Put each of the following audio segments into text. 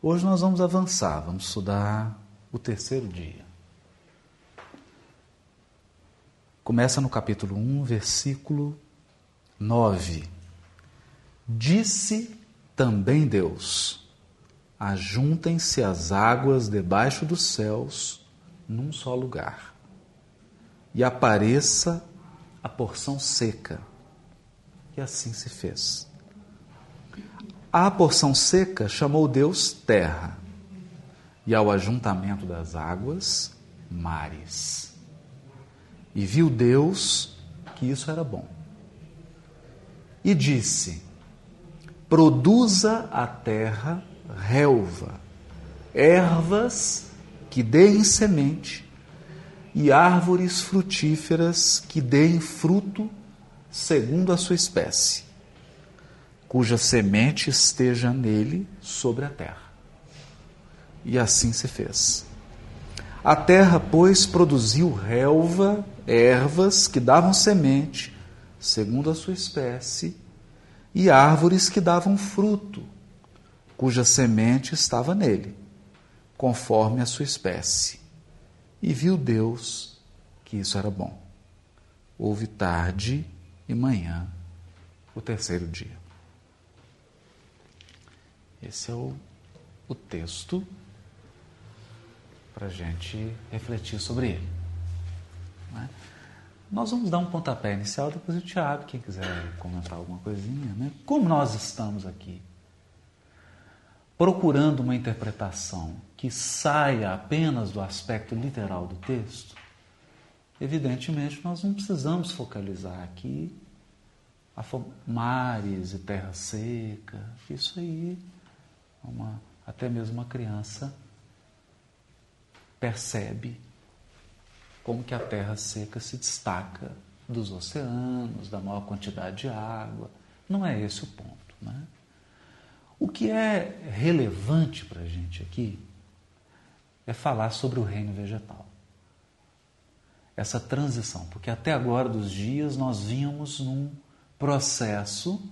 Hoje nós vamos avançar, vamos estudar o terceiro dia. Começa no capítulo 1, versículo 9. Disse também Deus: Ajuntem-se as águas debaixo dos céus num só lugar, e apareça a porção seca. E assim se fez. A porção seca chamou Deus terra, e ao ajuntamento das águas, mares. E viu Deus que isso era bom. E disse: Produza a terra relva, ervas que deem semente e árvores frutíferas que deem fruto segundo a sua espécie, cuja semente esteja nele sobre a terra. E assim se fez. A terra, pois, produziu relva, ervas que davam semente, segundo a sua espécie, e árvores que davam fruto, cuja semente estava nele, conforme a sua espécie. E viu Deus que isso era bom. Houve tarde e manhã, o terceiro dia. Esse é o, o texto para a gente refletir sobre ele. Né? Nós vamos dar um pontapé inicial, depois o Tiago, quem quiser comentar alguma coisinha. Né? Como nós estamos aqui? Procurando uma interpretação que saia apenas do aspecto literal do texto, evidentemente nós não precisamos focalizar aqui mares e terra seca. Isso aí, uma, até mesmo uma criança percebe como que a terra seca se destaca dos oceanos, da maior quantidade de água. Não é esse o ponto. Né? O que é relevante para a gente aqui é falar sobre o reino vegetal. Essa transição, porque até agora dos dias nós vínhamos num processo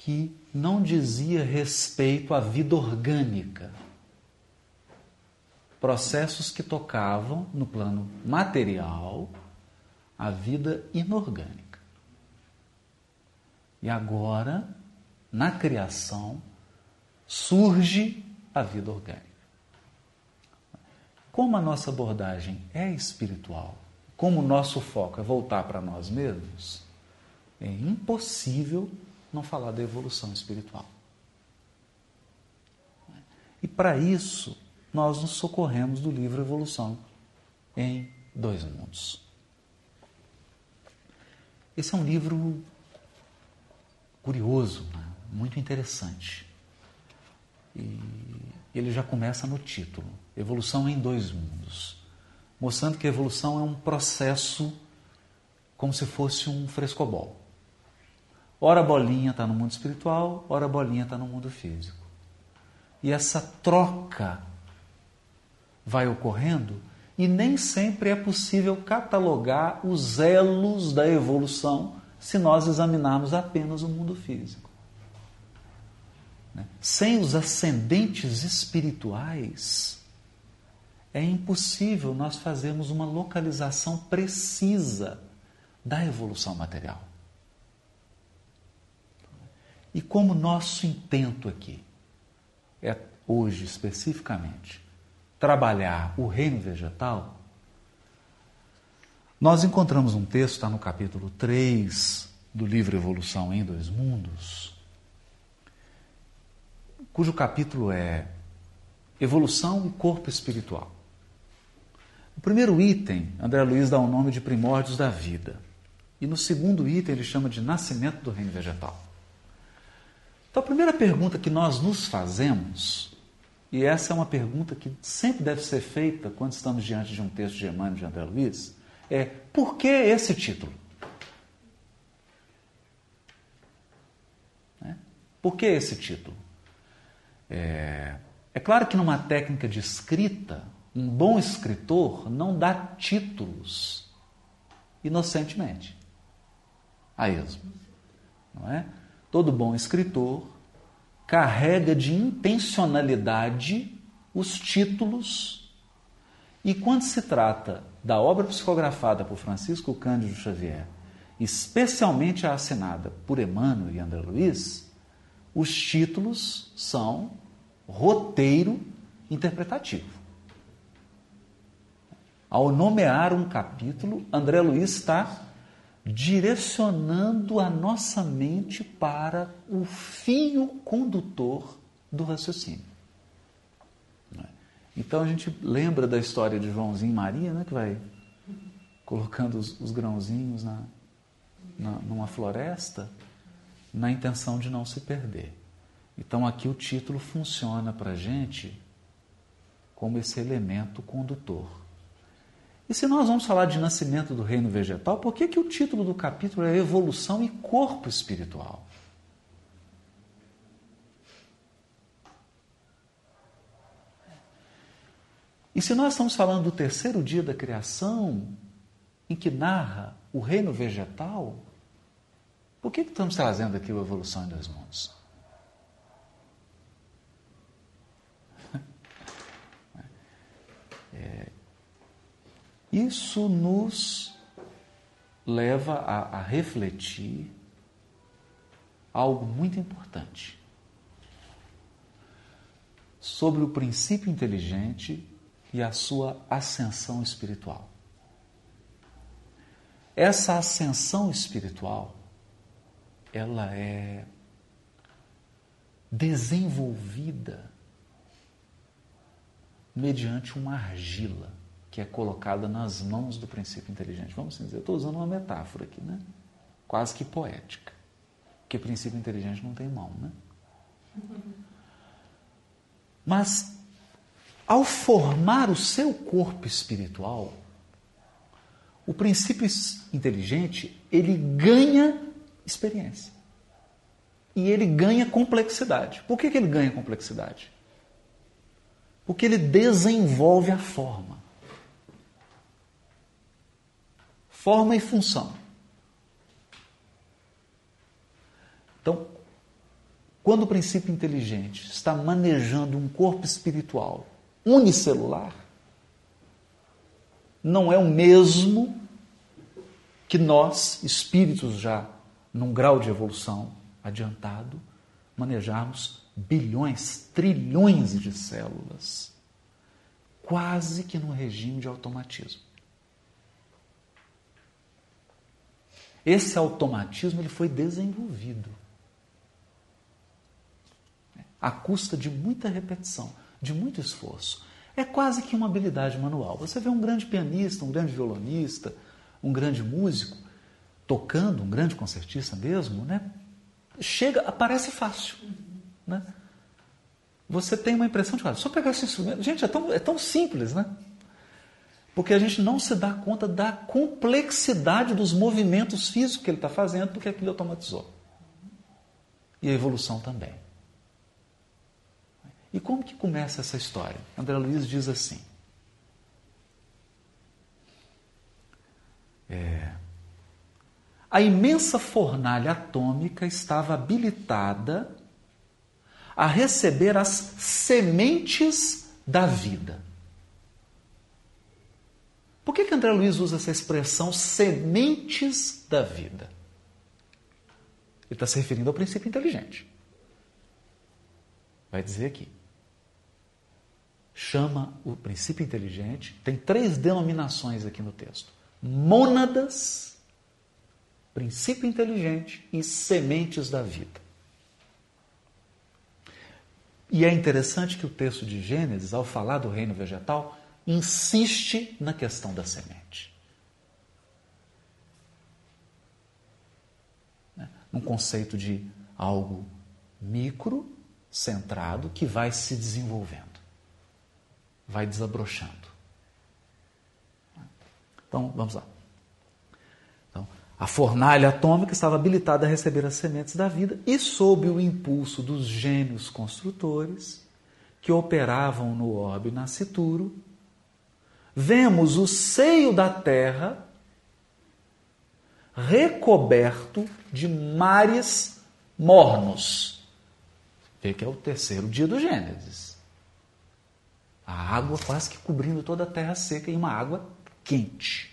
que não dizia respeito à vida orgânica, processos que tocavam no plano material a vida inorgânica. E agora, na criação, surge a vida orgânica. Como a nossa abordagem é espiritual, como o nosso foco é voltar para nós mesmos, é impossível não falar da evolução espiritual. E para isso, nós nos socorremos do livro Evolução em Dois Mundos. Esse é um livro curioso, né? muito interessante. E ele já começa no título: Evolução em Dois Mundos, mostrando que a evolução é um processo como se fosse um frescobol. Ora a bolinha está no mundo espiritual, ora a bolinha está no mundo físico. E essa troca vai ocorrendo e nem sempre é possível catalogar os elos da evolução se nós examinarmos apenas o mundo físico. Né? Sem os ascendentes espirituais, é impossível nós fazermos uma localização precisa da evolução material. E como nosso intento aqui é hoje especificamente trabalhar o reino vegetal, nós encontramos um texto, está no capítulo 3 do livro Evolução em Dois Mundos, cujo capítulo é Evolução e Corpo Espiritual. O primeiro item, André Luiz dá o nome de Primórdios da Vida. E no segundo item ele chama de Nascimento do Reino Vegetal. Então a primeira pergunta que nós nos fazemos e essa é uma pergunta que sempre deve ser feita quando estamos diante de um texto de Emmanuel de André Luiz, é por que esse título? Né? Por que esse título? É, é claro que numa técnica de escrita, um bom escritor não dá títulos inocentemente a esmo. Não é? Todo bom escritor carrega de intencionalidade os títulos. E quando se trata da obra psicografada por Francisco Cândido Xavier, especialmente a assinada por Emmanuel e André Luiz, os títulos são roteiro interpretativo. Ao nomear um capítulo, André Luiz está direcionando a nossa mente para o fio condutor do raciocínio. É? Então a gente lembra da história de Joãozinho e Maria, né, que vai colocando os, os grãozinhos na, na, numa floresta, na intenção de não se perder. Então aqui o título funciona para a gente como esse elemento condutor. E se nós vamos falar de nascimento do reino vegetal, por que, que o título do capítulo é Evolução e Corpo Espiritual? E se nós estamos falando do terceiro dia da criação, em que narra o reino vegetal, por que, que estamos trazendo aqui a evolução em dois mundos? É, isso nos leva a, a refletir algo muito importante sobre o princípio inteligente e a sua ascensão espiritual. Essa ascensão espiritual, ela é desenvolvida mediante uma argila é colocada nas mãos do princípio inteligente. Vamos assim dizer, eu estou usando uma metáfora aqui, né? Quase que poética. Porque princípio inteligente não tem mão, né? Mas ao formar o seu corpo espiritual, o princípio inteligente, ele ganha experiência. E ele ganha complexidade. Por que, que ele ganha complexidade? Porque ele desenvolve a forma. Forma e função. Então, quando o princípio inteligente está manejando um corpo espiritual unicelular, não é o mesmo que nós, espíritos já num grau de evolução adiantado, manejarmos bilhões, trilhões de células, quase que num regime de automatismo. Esse automatismo ele foi desenvolvido à custa de muita repetição, de muito esforço. É quase que uma habilidade manual. Você vê um grande pianista, um grande violonista, um grande músico tocando, um grande concertista mesmo, né? Chega, parece fácil, né? Você tem uma impressão de, olha, só pegar esse instrumento, gente, é tão, é tão simples, né? Porque a gente não se dá conta da complexidade dos movimentos físicos que ele está fazendo, porque aquilo automatizou. E a evolução também. E como que começa essa história? André Luiz diz assim: é, a imensa fornalha atômica estava habilitada a receber as sementes da vida. Por que, que André Luiz usa essa expressão sementes da vida? Ele está se referindo ao princípio inteligente. Vai dizer aqui. Chama o princípio inteligente, tem três denominações aqui no texto: mônadas, princípio inteligente e sementes da vida. E é interessante que o texto de Gênesis, ao falar do reino vegetal, insiste na questão da semente. Né? Num conceito de algo micro, centrado, que vai se desenvolvendo, vai desabrochando. Então, vamos lá. Então, a fornalha atômica estava habilitada a receber as sementes da vida e, sob o impulso dos gênios construtores que operavam no orbe nascituro, vemos o seio da terra recoberto de mares mornos. Vê que é o terceiro dia do Gênesis. A água quase que cobrindo toda a terra seca e uma água quente.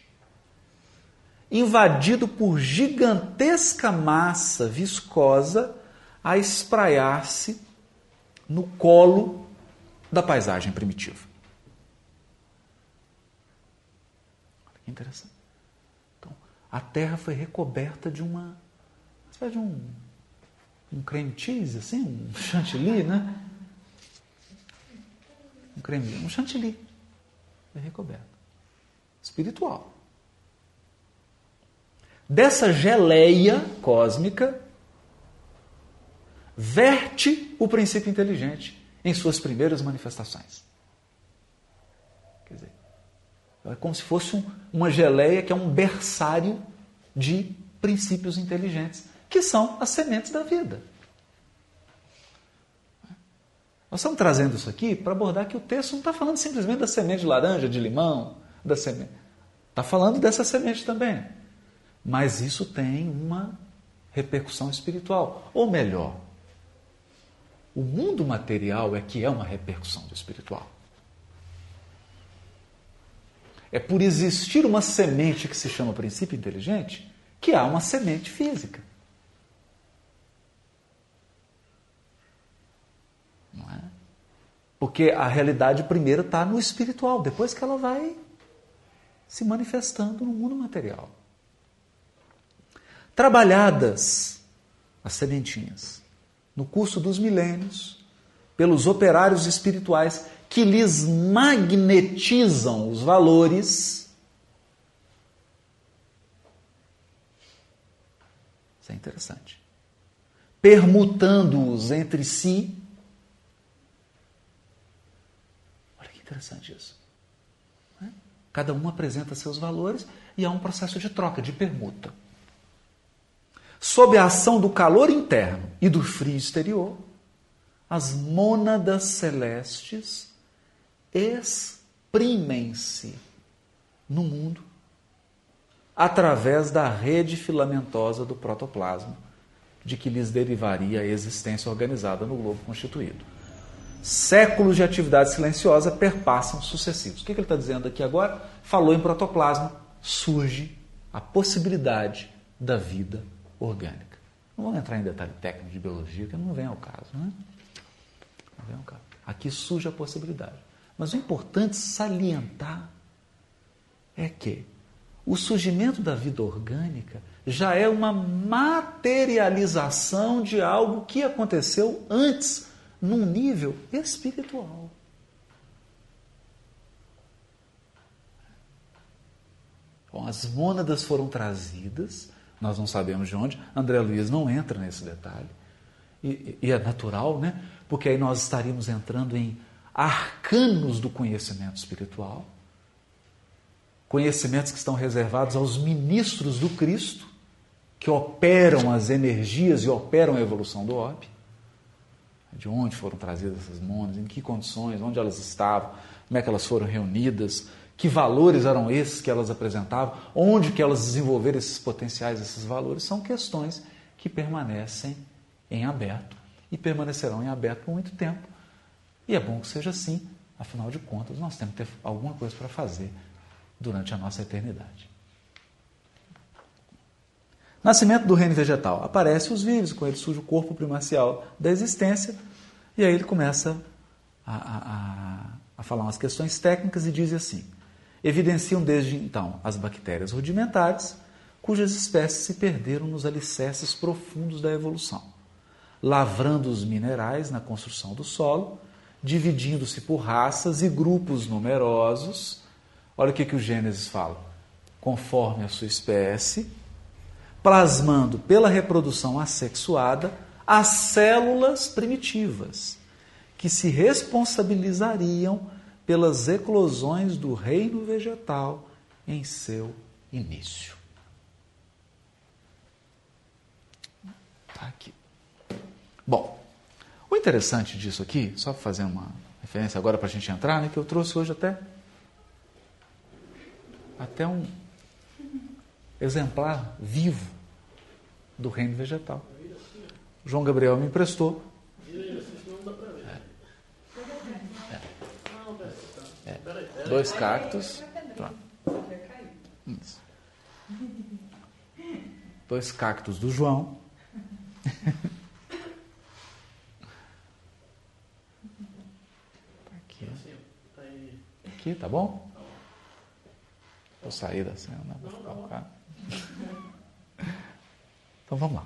Invadido por gigantesca massa viscosa a espraiar-se no colo da paisagem primitiva. Olha que interessante. Então, a terra foi recoberta de uma de um um creme cheese, assim, um chantilly, né? Um creme, um chantilly. É recoberto. Espiritual. Dessa geleia cósmica, verte o princípio inteligente em suas primeiras manifestações. Quer dizer, é como se fosse um, uma geleia que é um berçário de princípios inteligentes que são as sementes da vida. Nós estamos trazendo isso aqui para abordar que o texto não está falando simplesmente da semente de laranja, de limão, da semente. Está falando dessa semente também. Mas isso tem uma repercussão espiritual. Ou melhor, o mundo material é que é uma repercussão do espiritual. É por existir uma semente que se chama princípio inteligente que há uma semente física. Não é? Porque a realidade primeiro está no espiritual, depois que ela vai se manifestando no mundo material. Trabalhadas as sementinhas no curso dos milênios, pelos operários espirituais que lhes magnetizam os valores. Isso é interessante. Permutando-os entre si Interessante isso. Né? Cada um apresenta seus valores e há um processo de troca, de permuta. Sob a ação do calor interno e do frio exterior, as mônadas celestes exprimem-se no mundo através da rede filamentosa do protoplasma, de que lhes derivaria a existência organizada no globo constituído séculos de atividade silenciosa perpassam sucessivos. O que ele está dizendo aqui agora? Falou em protoplasma, surge a possibilidade da vida orgânica. Não vamos entrar em detalhe técnico de biologia, que não vem ao caso. Né? Aqui surge a possibilidade. Mas o importante salientar é que o surgimento da vida orgânica já é uma materialização de algo que aconteceu antes num nível espiritual. Bom, as mônadas foram trazidas, nós não sabemos de onde, André Luiz não entra nesse detalhe. E, e é natural, né? Porque aí nós estaríamos entrando em arcanos do conhecimento espiritual, conhecimentos que estão reservados aos ministros do Cristo, que operam as energias e operam a evolução do orbe. De onde foram trazidas essas mônadas, em que condições, onde elas estavam, como é que elas foram reunidas, que valores eram esses que elas apresentavam, onde que elas desenvolveram esses potenciais, esses valores, são questões que permanecem em aberto e permanecerão em aberto por muito tempo. E é bom que seja assim, afinal de contas, nós temos que ter alguma coisa para fazer durante a nossa eternidade. Nascimento do reino vegetal. Aparece os vírus, com ele surge o corpo primacial da existência, e aí ele começa a, a, a falar umas questões técnicas e diz assim: evidenciam desde então as bactérias rudimentares, cujas espécies se perderam nos alicerces profundos da evolução, lavrando os minerais na construção do solo, dividindo-se por raças e grupos numerosos. Olha o que, que o Gênesis fala: conforme a sua espécie, plasmando pela reprodução assexuada as células primitivas, que se responsabilizariam pelas eclosões do reino vegetal em seu início. Tá aqui. Bom, o interessante disso aqui, só para fazer uma referência agora para a gente entrar, né, que eu trouxe hoje até até um exemplar vivo do reino vegetal. João Gabriel me emprestou. É. É. Dois cactos. Pronto. Isso. Dois cactos do João. Aqui. Aqui, tá bom? Vou sair da cena, vou ficar Então vamos lá.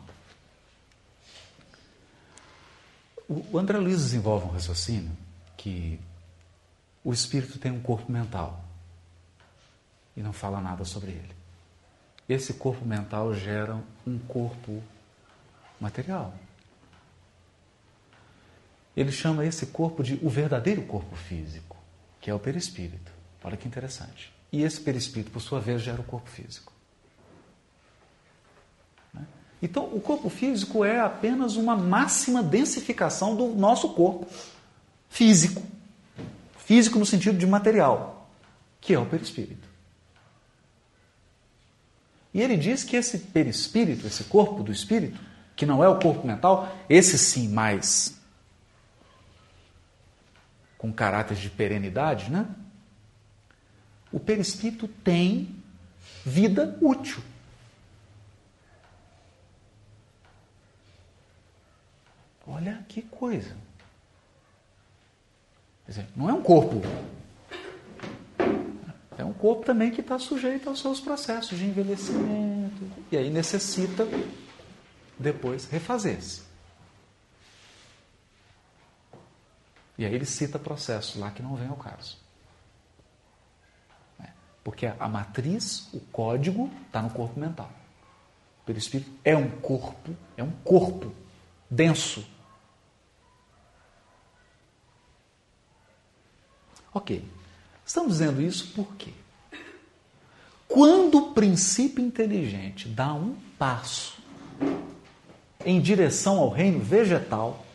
O André Luiz desenvolve um raciocínio que o espírito tem um corpo mental e não fala nada sobre ele. Esse corpo mental gera um corpo material. Ele chama esse corpo de o verdadeiro corpo físico, que é o perispírito. Olha que interessante. E esse perispírito, por sua vez, gera o corpo físico. Né? Então, o corpo físico é apenas uma máxima densificação do nosso corpo físico. Físico no sentido de material, que é o perispírito. E ele diz que esse perispírito, esse corpo do espírito, que não é o corpo mental, esse sim mais com caráter de perenidade, né? O perispírito tem vida útil. Olha que coisa. Quer dizer, não é um corpo é um corpo também que está sujeito aos seus processos de envelhecimento. E aí necessita depois refazer-se. E aí ele cita processos lá que não vem ao caso. É, porque a matriz, o código, está no corpo mental. O perispírito é um corpo, é um corpo denso. Ok. Estamos dizendo isso por quê? Quando o princípio inteligente dá um passo em direção ao reino vegetal,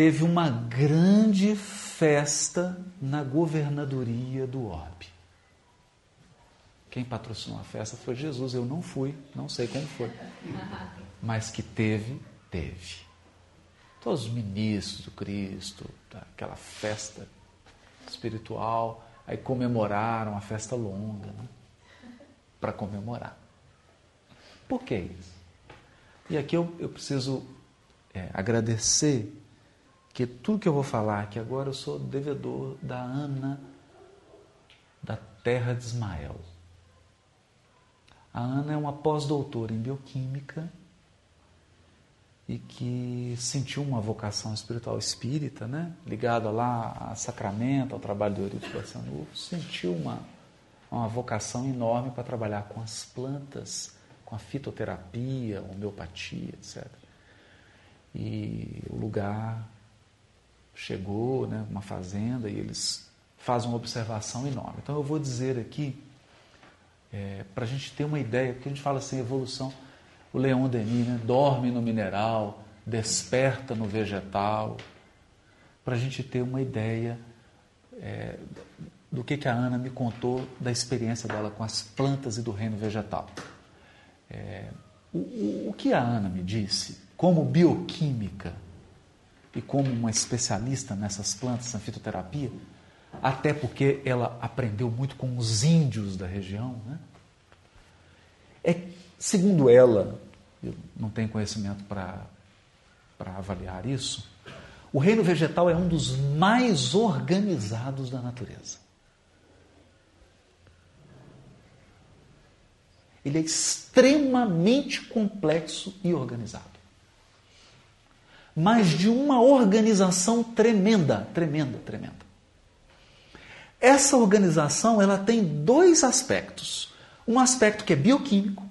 teve uma grande festa na governadoria do orbe. Quem patrocinou a festa foi Jesus. Eu não fui, não sei como foi. Mas que teve, teve todos os ministros do Cristo, aquela festa espiritual, aí comemoraram a festa longa, né? para comemorar. Por que isso? E aqui eu, eu preciso é, agradecer que tudo que eu vou falar aqui agora eu sou devedor da Ana da terra de Ismael. A Ana é uma pós-doutora em bioquímica e que sentiu uma vocação espiritual espírita, né? ligada lá a sacramento, ao trabalho do Eurípides sentiu uma, uma vocação enorme para trabalhar com as plantas, com a fitoterapia, homeopatia, etc. E o lugar chegou, né, uma fazenda, e eles fazem uma observação enorme. Então eu vou dizer aqui, é, para a gente ter uma ideia, porque a gente fala assim, evolução o Leon Denis né? dorme no mineral, desperta no vegetal, para a gente ter uma ideia é, do que, que a Ana me contou da experiência dela com as plantas e do reino vegetal. É, o, o, o que a Ana me disse, como bioquímica e como uma especialista nessas plantas, na fitoterapia, até porque ela aprendeu muito com os índios da região, né? é Segundo ela, eu não tenho conhecimento para avaliar isso, o reino vegetal é um dos mais organizados da natureza. Ele é extremamente complexo e organizado. Mas de uma organização tremenda, tremenda, tremenda. Essa organização ela tem dois aspectos. Um aspecto que é bioquímico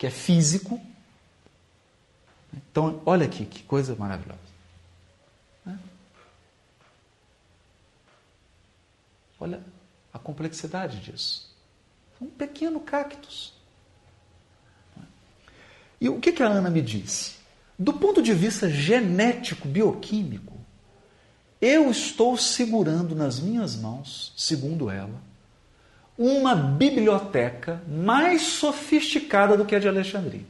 que é físico. Então, olha aqui, que coisa maravilhosa. Né? Olha a complexidade disso. Um pequeno cactus. E o que, que a Ana me disse? Do ponto de vista genético, bioquímico, eu estou segurando nas minhas mãos, segundo ela, uma biblioteca mais sofisticada do que a de Alexandria.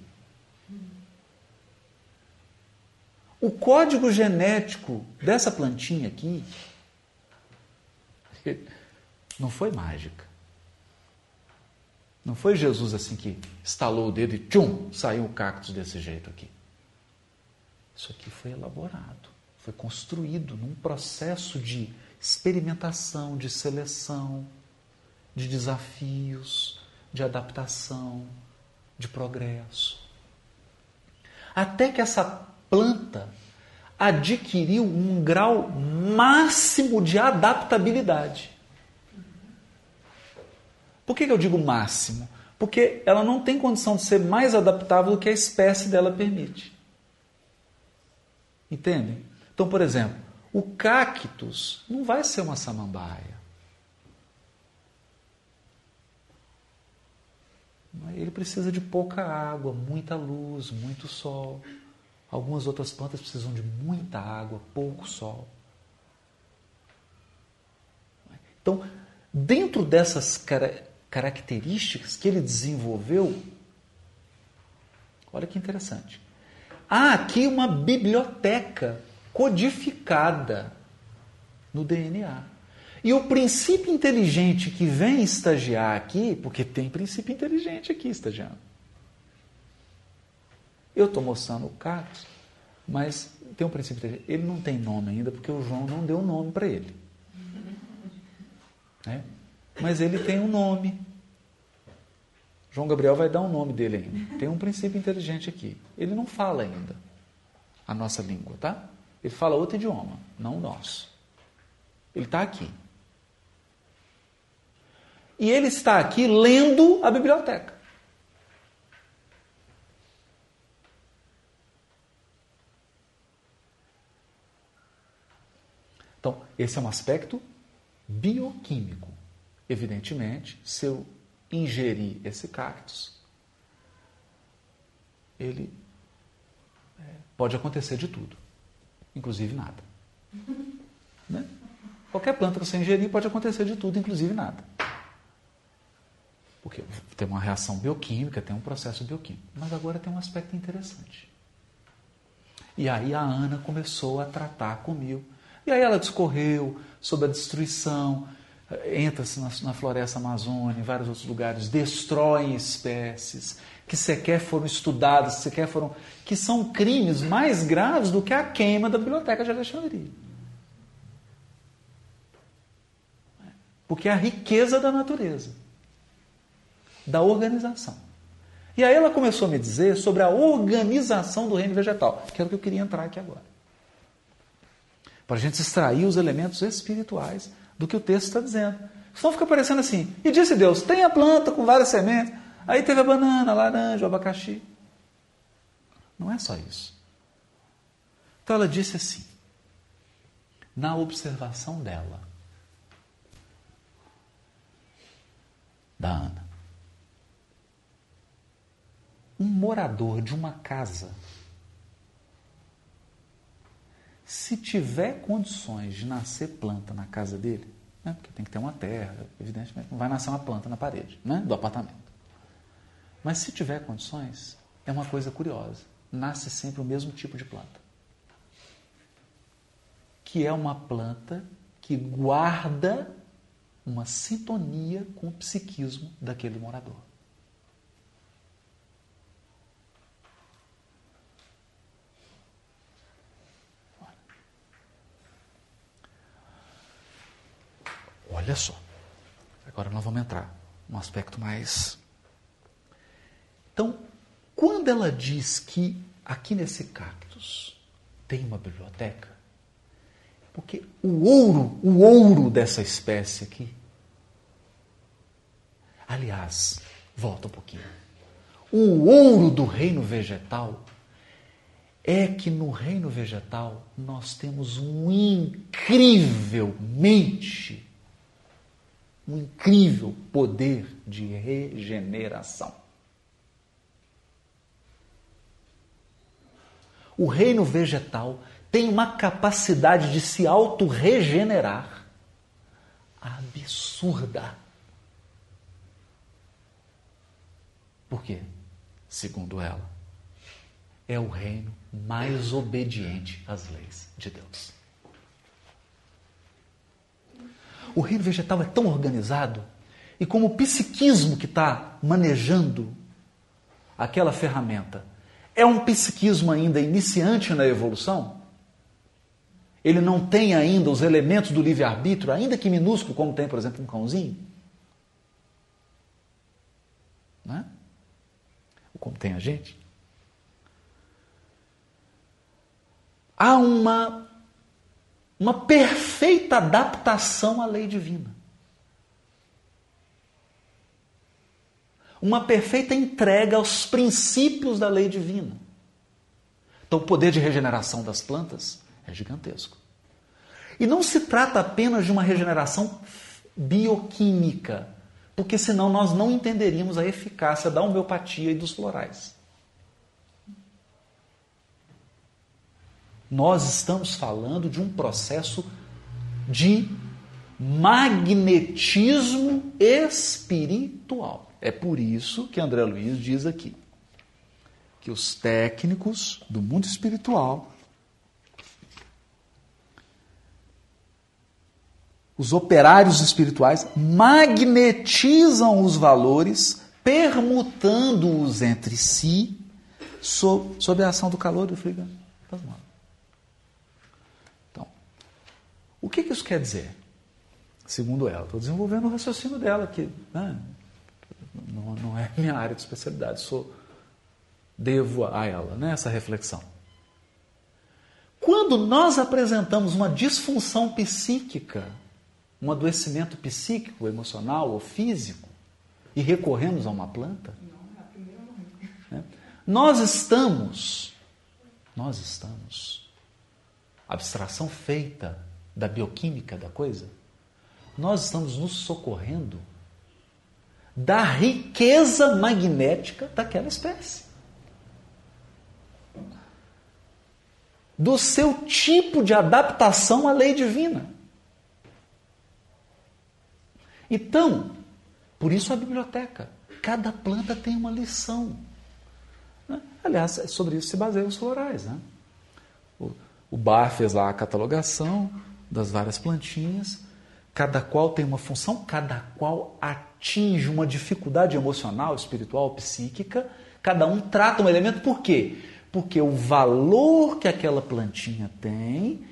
O código genético dessa plantinha aqui não foi mágica. Não foi Jesus assim que estalou o dedo e tchum, saiu o cactus desse jeito aqui. Isso aqui foi elaborado, foi construído num processo de experimentação, de seleção, de desafios, de adaptação, de progresso. Até que essa planta adquiriu um grau máximo de adaptabilidade. Por que eu digo máximo? Porque ela não tem condição de ser mais adaptável do que a espécie dela permite. Entendem? Então, por exemplo, o cactus não vai ser uma samambaia. Ele precisa de pouca água, muita luz, muito sol. Algumas outras plantas precisam de muita água, pouco sol. Então, dentro dessas características que ele desenvolveu, olha que interessante. Há aqui uma biblioteca codificada no DNA. E o princípio inteligente que vem estagiar aqui, porque tem princípio inteligente aqui estagiando. Eu estou mostrando o cactus, mas tem um princípio inteligente. Ele não tem nome ainda, porque o João não deu nome para ele. É? Mas ele tem um nome. João Gabriel vai dar um nome dele ainda. Tem um princípio inteligente aqui. Ele não fala ainda a nossa língua, tá? Ele fala outro idioma, não o nosso. Ele está aqui. E ele está aqui lendo a biblioteca. Então, esse é um aspecto bioquímico. Evidentemente, se eu ingerir esse cactus, ele é, pode acontecer de tudo, inclusive nada. Né? Qualquer planta que você ingerir pode acontecer de tudo, inclusive nada. Porque tem uma reação bioquímica, tem um processo bioquímico. Mas agora tem um aspecto interessante. E aí a Ana começou a tratar comigo. E aí ela discorreu sobre a destruição, entra-se na, na, floresta amazônica, em vários outros lugares, destroem espécies que sequer foram estudadas, sequer foram. que são crimes mais graves do que a queima da biblioteca de Alexandria. Porque é a riqueza da natureza da organização. E aí ela começou a me dizer sobre a organização do reino vegetal, que era o que eu queria entrar aqui agora. Para a gente extrair os elementos espirituais do que o texto está dizendo. Senão fica parecendo assim. E disse Deus: tem a planta com várias sementes. Aí teve a banana, a laranja, o abacaxi. Não é só isso. Então ela disse assim, na observação dela, da Ana, um morador de uma casa, se tiver condições de nascer planta na casa dele, né, porque tem que ter uma terra, evidentemente, não vai nascer uma planta na parede né, do apartamento. Mas se tiver condições, é uma coisa curiosa. Nasce sempre o mesmo tipo de planta. Que é uma planta que guarda uma sintonia com o psiquismo daquele morador. Olha só. Agora nós vamos entrar num aspecto mais. Então, quando ela diz que aqui nesse cactus tem uma biblioteca, porque o ouro, o ouro dessa espécie aqui. Aliás, volta um pouquinho. O ouro do reino vegetal é que no reino vegetal nós temos um incrivelmente um incrível poder de regeneração. O reino vegetal tem uma capacidade de se auto-regenerar absurda. Por quê? Segundo ela, é o reino mais obediente às leis de Deus. O reino vegetal é tão organizado e como o psiquismo que está manejando aquela ferramenta é um psiquismo ainda iniciante na evolução, ele não tem ainda os elementos do livre-arbítrio, ainda que minúsculo, como tem, por exemplo, um cãozinho. Né? Ou como tem a gente. Há uma, uma perfeita adaptação à lei divina. Uma perfeita entrega aos princípios da lei divina. Então, o poder de regeneração das plantas é gigantesco. E não se trata apenas de uma regeneração bioquímica, porque senão nós não entenderíamos a eficácia da homeopatia e dos florais. Nós estamos falando de um processo de magnetismo espiritual. É por isso que André Luiz diz aqui que os técnicos do mundo espiritual os operários espirituais magnetizam os valores, permutando-os entre si, sob, a ação do calor do frio das mãos. Então, o que, que isso quer dizer? Segundo ela, estou desenvolvendo o raciocínio dela, que né, não, não é minha área de especialidade, sou devo a ela né, essa reflexão. Quando nós apresentamos uma disfunção psíquica um adoecimento psíquico, emocional ou físico e recorremos a uma planta? Né? Nós estamos, nós estamos, abstração feita da bioquímica da coisa, nós estamos nos socorrendo da riqueza magnética daquela espécie. Do seu tipo de adaptação à lei divina. Então, por isso a biblioteca. Cada planta tem uma lição. Né? Aliás, sobre isso se baseiam os florais. Né? O, o Bar fez lá a catalogação das várias plantinhas. Cada qual tem uma função, cada qual atinge uma dificuldade emocional, espiritual, psíquica. Cada um trata um elemento. Por quê? Porque o valor que aquela plantinha tem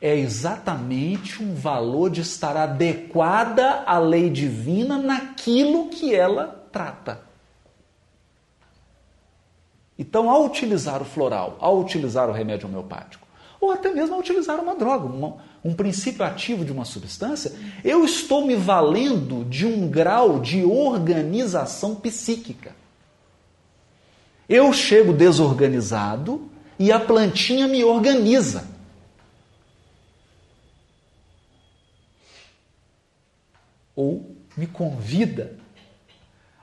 é exatamente um valor de estar adequada à lei divina naquilo que ela trata. Então, ao utilizar o floral, ao utilizar o remédio homeopático, ou até mesmo ao utilizar uma droga, um, um princípio ativo de uma substância, eu estou me valendo de um grau de organização psíquica. Eu chego desorganizado e a plantinha me organiza. ou me convida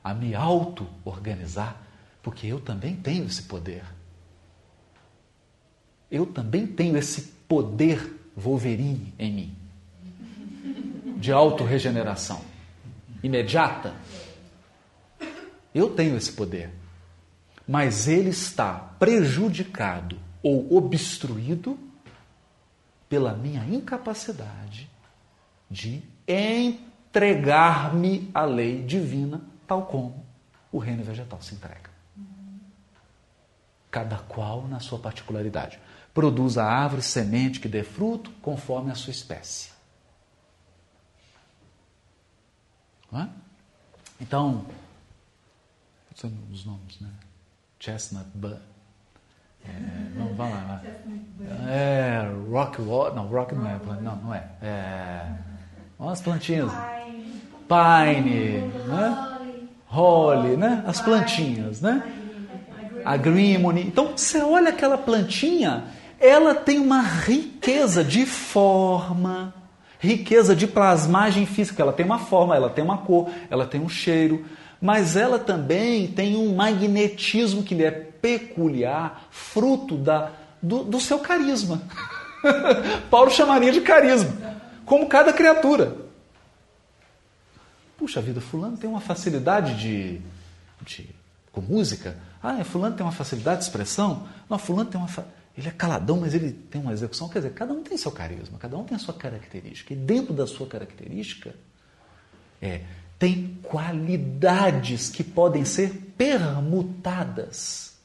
a me auto-organizar, porque eu também tenho esse poder. Eu também tenho esse poder Wolverine em mim, de auto-regeneração imediata. Eu tenho esse poder, mas ele está prejudicado ou obstruído pela minha incapacidade de entregar-me à lei divina, tal como o reino vegetal se entrega. Cada qual na sua particularidade. Produz a árvore semente que dê fruto conforme a sua espécie. É? Então, os nomes, né? Chestnut Bud. É, vamos, vamos lá. É, rock, não, rock não é, não, não é. é Olha as plantinhas. Pine, né? Holly, né? As plantinhas, né? Agrimony. Então, você olha aquela plantinha, ela tem uma riqueza de forma, riqueza de plasmagem física. Ela tem uma forma, ela tem uma cor, ela tem um cheiro, mas ela também tem um magnetismo que lhe é peculiar, fruto da, do, do seu carisma. Paulo chamaria de carisma como cada criatura. Puxa vida, fulano tem uma facilidade de, de com música. Ah, é, fulano tem uma facilidade de expressão? Não, fulano tem uma... Fa... Ele é caladão, mas ele tem uma execução. Quer dizer, cada um tem seu carisma, cada um tem a sua característica. E dentro da sua característica, é, tem qualidades que podem ser permutadas.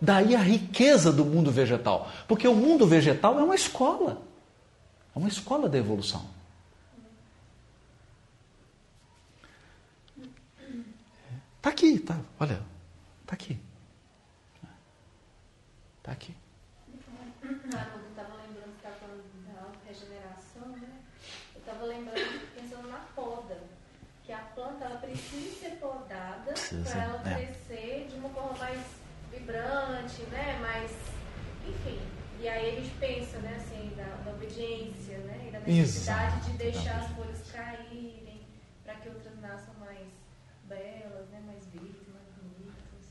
Daí a riqueza do mundo vegetal. Porque o mundo vegetal é uma escola. É uma escola da evolução. Está aqui, tá, olha, está aqui. Está aqui. Ah, eu estava lembrando, você estava falando da regeneração, né? Eu estava lembrando, pensando na poda. Que a planta ela precisa ser podada para ela é. crescer de uma forma mais vibrante, né? Mais. Enfim. E aí a gente pensa, né, assim, da, da obediência, né? E da necessidade Exato. de deixar as folhas caírem para que outras nasçam mais belas, né? Mais vivas, mais bonitas.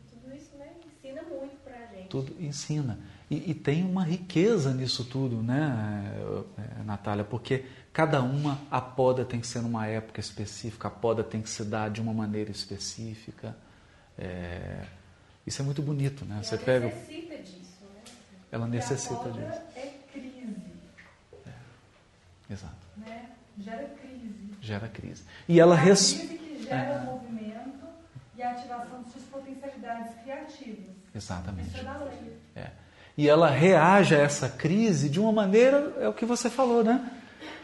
E tudo isso, né? Ensina muito para a gente. Tudo ensina. E, e, tem uma riqueza nisso tudo, né, é, Natália? Porque cada uma, a poda tem que ser numa época específica, a poda tem que se dar de uma maneira específica. É, isso é muito bonito, né? Você pega. necessita disso, né? Ela necessita disso. É crise. É. Exato. Né? Gera crise. Gera crise. E ela é res... crise que gera é. movimento e ativação de suas potencialidades criativas. Exatamente. É. É. E ela reage a essa crise de uma maneira, é o que você falou, né?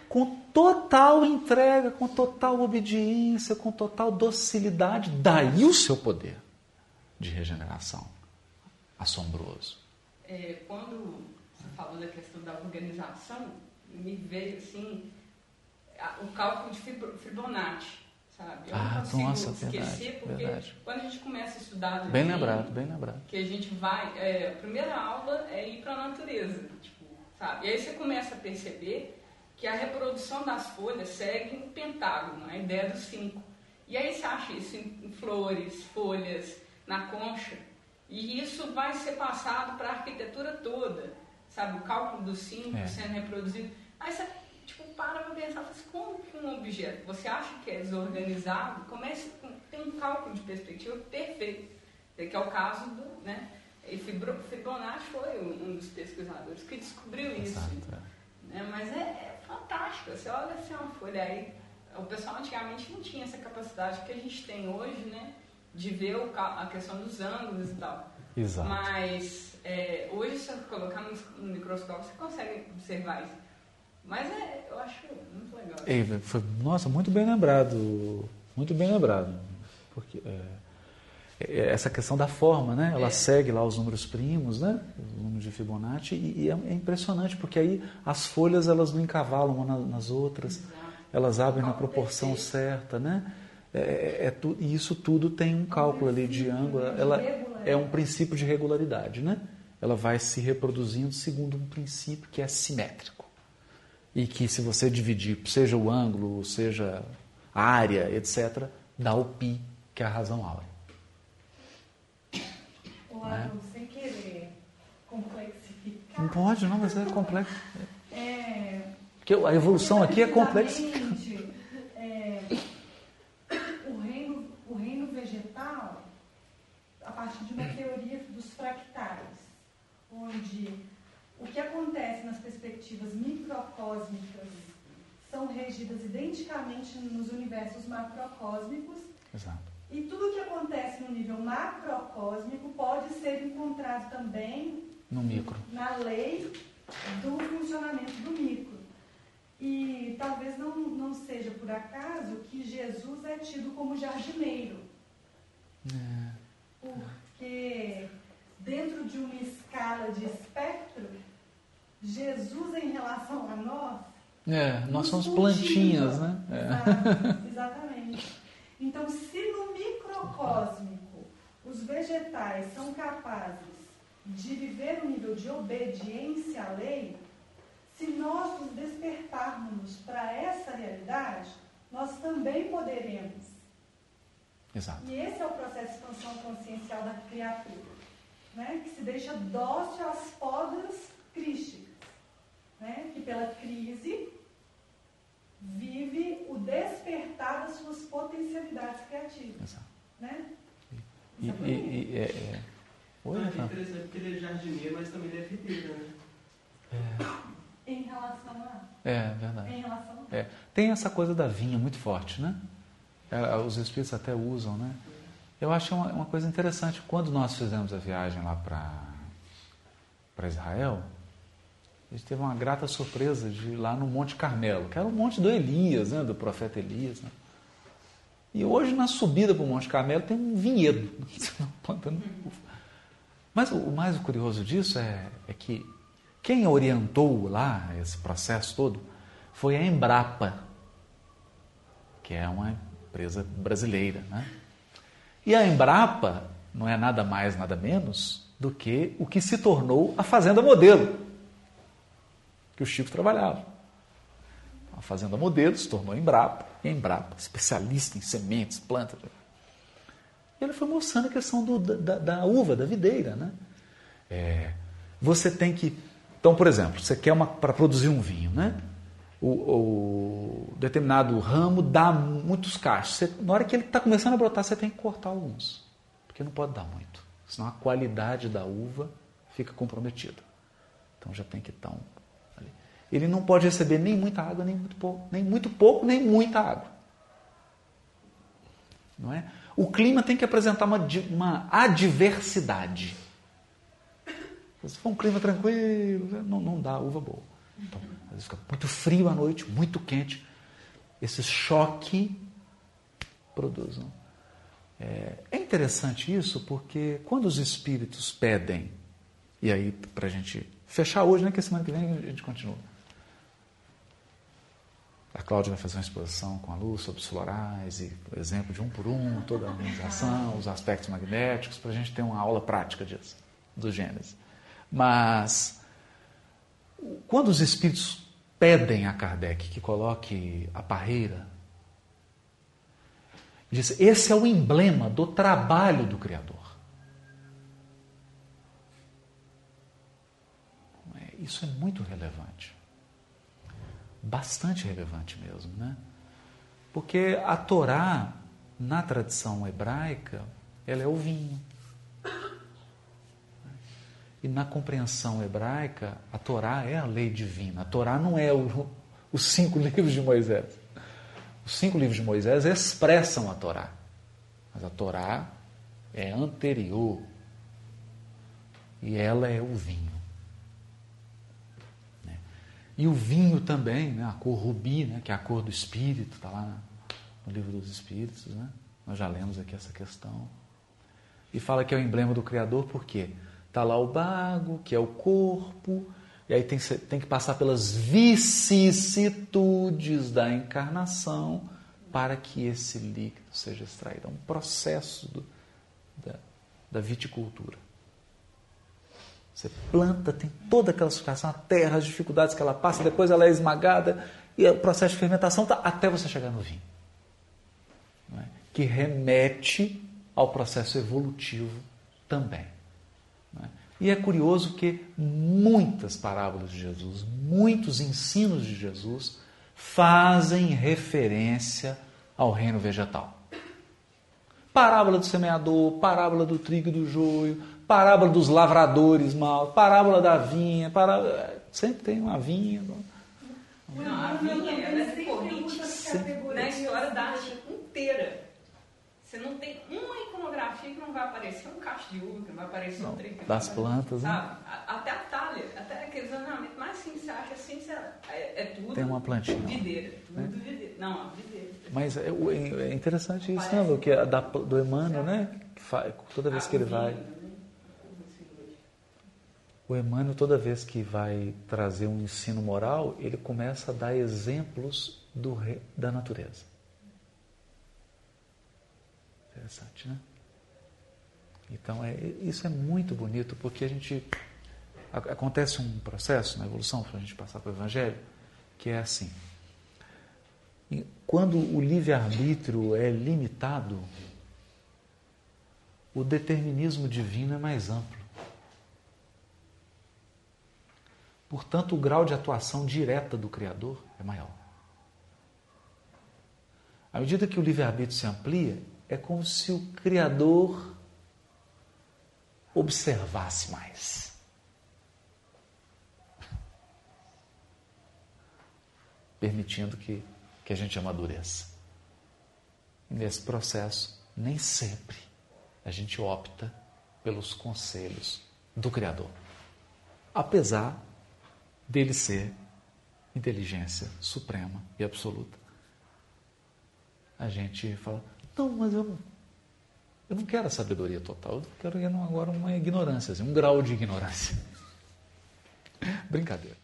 Com total entrega, com total obediência, com total docilidade, daí o seu poder de regeneração. Assombroso. É, quando você falou da questão da organização, me veio assim o cálculo de Fibonacci, sabe? Eu ah, não consigo nossa, esquecer, verdade, porque verdade. quando a gente começa a estudar... Bem lembrado, bem lembrado. Que a gente vai... É, a primeira aula é ir para a natureza, tipo, sabe? E aí você começa a perceber que a reprodução das folhas segue um pentágono, a ideia dos cinco. E aí você acha isso em flores, folhas, na concha. E isso vai ser passado para a arquitetura toda, sabe? O cálculo dos cinco é. sendo reproduzido. Aí você para para pensar, assim, como que um objeto, você acha que é desorganizado, começa com, tem um cálculo de perspectiva perfeito, que é o caso do, né? E Fibonacci foi um dos pesquisadores que descobriu isso. Exato. É. Né? Mas é, é, fantástico, você olha assim uma folha aí, o pessoal antigamente não tinha essa capacidade que a gente tem hoje, né? de ver o, a questão dos ângulos e tal. Exato. Mas é, hoje, se você colocar no, no, microscópio, você consegue observar isso. Mas é, eu acho muito legal. Ei, foi, nossa, muito bem lembrado. Muito bem lembrado. Porque é, é essa questão da forma, né? Ela é. segue lá os números primos, né? O número de Fibonacci e, e é, é, impressionante porque aí as folhas elas não encavalam uma nas outras, Exato. elas abrem na proporção certa, né? É, é, é tu, e isso tudo tem um cálculo ali de ângulo. Ela é um princípio de regularidade, né? Ela vai se reproduzindo segundo um princípio que é simétrico. E que se você dividir, seja o ângulo, seja a área, etc., dá o pi, que é a razão áurea. O né? sem querer complexificar. Não pode, não, mas é complexo. É. Porque a evolução aqui é complexa. É, vegetal a partir de uma teoria dos fractais, onde o que acontece nas perspectivas microcósmicas são regidas identicamente nos universos macrocósmicos. Exato. E tudo o que acontece no nível macrocósmico pode ser encontrado também no micro. na lei do funcionamento do micro. E talvez não, não seja por acaso que Jesus é tido como jardineiro é. Porque dentro de uma escala de espectro, Jesus em relação a nós. É, nós somos plantinhas, né? É. Exatamente. Então, se no microcósmico os vegetais são capazes de viver no nível de obediência à lei, se nós nos despertarmos para essa realidade, nós também poderemos Exato. E esse é o processo de expansão consciencial da criatura, né? que se deixa dócil às podas crísticas, né? que pela crise vive o despertar das suas potencialidades criativas. Exato. Né? E, e, e, é, é. Oi, é interessante porque ele é jardineiro, mas também ele é videira, né? É. Em relação a. É, verdade. Em relação a. É. Tem essa coisa da vinha muito forte, né? É, os espíritos até usam, né? Eu acho uma, uma coisa interessante. Quando nós fizemos a viagem lá para Israel, a gente teve uma grata surpresa de ir lá no Monte Carmelo, que era o monte do Elias, né? do profeta Elias. Né? E hoje, na subida para o Monte Carmelo, tem um vinhedo. Mas o mais curioso disso é, é que quem orientou lá esse processo todo foi a Embrapa, que é uma empresa brasileira. Né? E a Embrapa não é nada mais, nada menos do que o que se tornou a Fazenda Modelo, que o Chico trabalhava. A Fazenda Modelo se tornou Embrapa, e Embrapa, especialista em sementes, plantas. E ele foi mostrando a questão do, da, da, uva, da videira. Né? É, você tem que. Então, por exemplo, você quer uma para produzir um vinho, né? o, o determinado ramo dá muitos cachos. Você, na hora que ele está começando a brotar, você tem que cortar alguns, porque não pode dar muito, senão a qualidade da uva fica comprometida. Então já tem que estar um. Ele não pode receber nem muita água, nem muito pouco, nem muito pouco, nem muita água. Não é? O clima tem que apresentar uma, uma adversidade. Se for um clima tranquilo, não, não dá uva boa. Então, às vezes fica muito frio à noite, muito quente. Esse choque produz. Não? É, é interessante isso porque quando os espíritos pedem, e aí para a gente fechar hoje, né, que semana que vem a gente continua. A Cláudia vai fazer uma exposição com a luz sobre os florais, e exemplo de um por um, toda a organização, os aspectos magnéticos, para a gente ter uma aula prática disso, do Gênesis. Mas quando os espíritos pedem a Kardec que coloque a parreira, diz: esse é o emblema do trabalho do Criador. Isso é muito relevante. Bastante relevante mesmo, né? Porque a Torá, na tradição hebraica, ela é o vinho. E na compreensão hebraica, a Torá é a lei divina. A Torá não é o, os cinco livros de Moisés. Os cinco livros de Moisés expressam a Torá. Mas a Torá é anterior. E ela é o vinho. E o vinho também, né? a cor rubi, né? que é a cor do Espírito, está lá no livro dos Espíritos. Né? Nós já lemos aqui essa questão. E fala que é o emblema do Criador, por quê? Está lá o bago, que é o corpo, e aí tem, tem que passar pelas vicissitudes da encarnação para que esse líquido seja extraído. É um processo do, da, da viticultura. Você planta, tem toda aquela situação, a terra, as dificuldades que ela passa, depois ela é esmagada e o processo de fermentação tá até você chegar no vinho. É? Que remete ao processo evolutivo também. E é curioso que muitas parábolas de Jesus, muitos ensinos de Jesus fazem referência ao reino vegetal. Parábola do semeador, parábola do trigo e do joio, parábola dos lavradores mal, parábola da vinha, parábola... sempre tem uma vinha. Não, a vinha ela é recorrente na história da arte inteira. Você não tem uma iconografia que não vai aparecer um cacho de uva, que não vai aparecer não, um trem. Das plantas, né? Até a talha, até aquele ornamentos mais simples, você acha assim, é, é tudo. Tem uma plantinha. Videira, tudo né? videira. Não, videira. Mas é, é interessante isso, né, Que é da, do Emmanuel, né? Que faz, toda vez que ele vai. O Emmanuel, toda vez que vai trazer um ensino moral, ele começa a dar exemplos do, da natureza. Interessante, né? Então, é, isso é muito bonito porque a gente. Acontece um processo na evolução, para a gente passar para o Evangelho, que é assim. Quando o livre-arbítrio é limitado, o determinismo divino é mais amplo. Portanto, o grau de atuação direta do Criador é maior. À medida que o livre-arbítrio se amplia, é como se o Criador observasse mais. Permitindo que, que a gente amadureça. E nesse processo, nem sempre a gente opta pelos conselhos do Criador. Apesar dele ser inteligência suprema e absoluta. A gente fala, não, mas eu não, eu não quero a sabedoria total, eu quero agora uma ignorância, assim, um grau de ignorância. Brincadeira.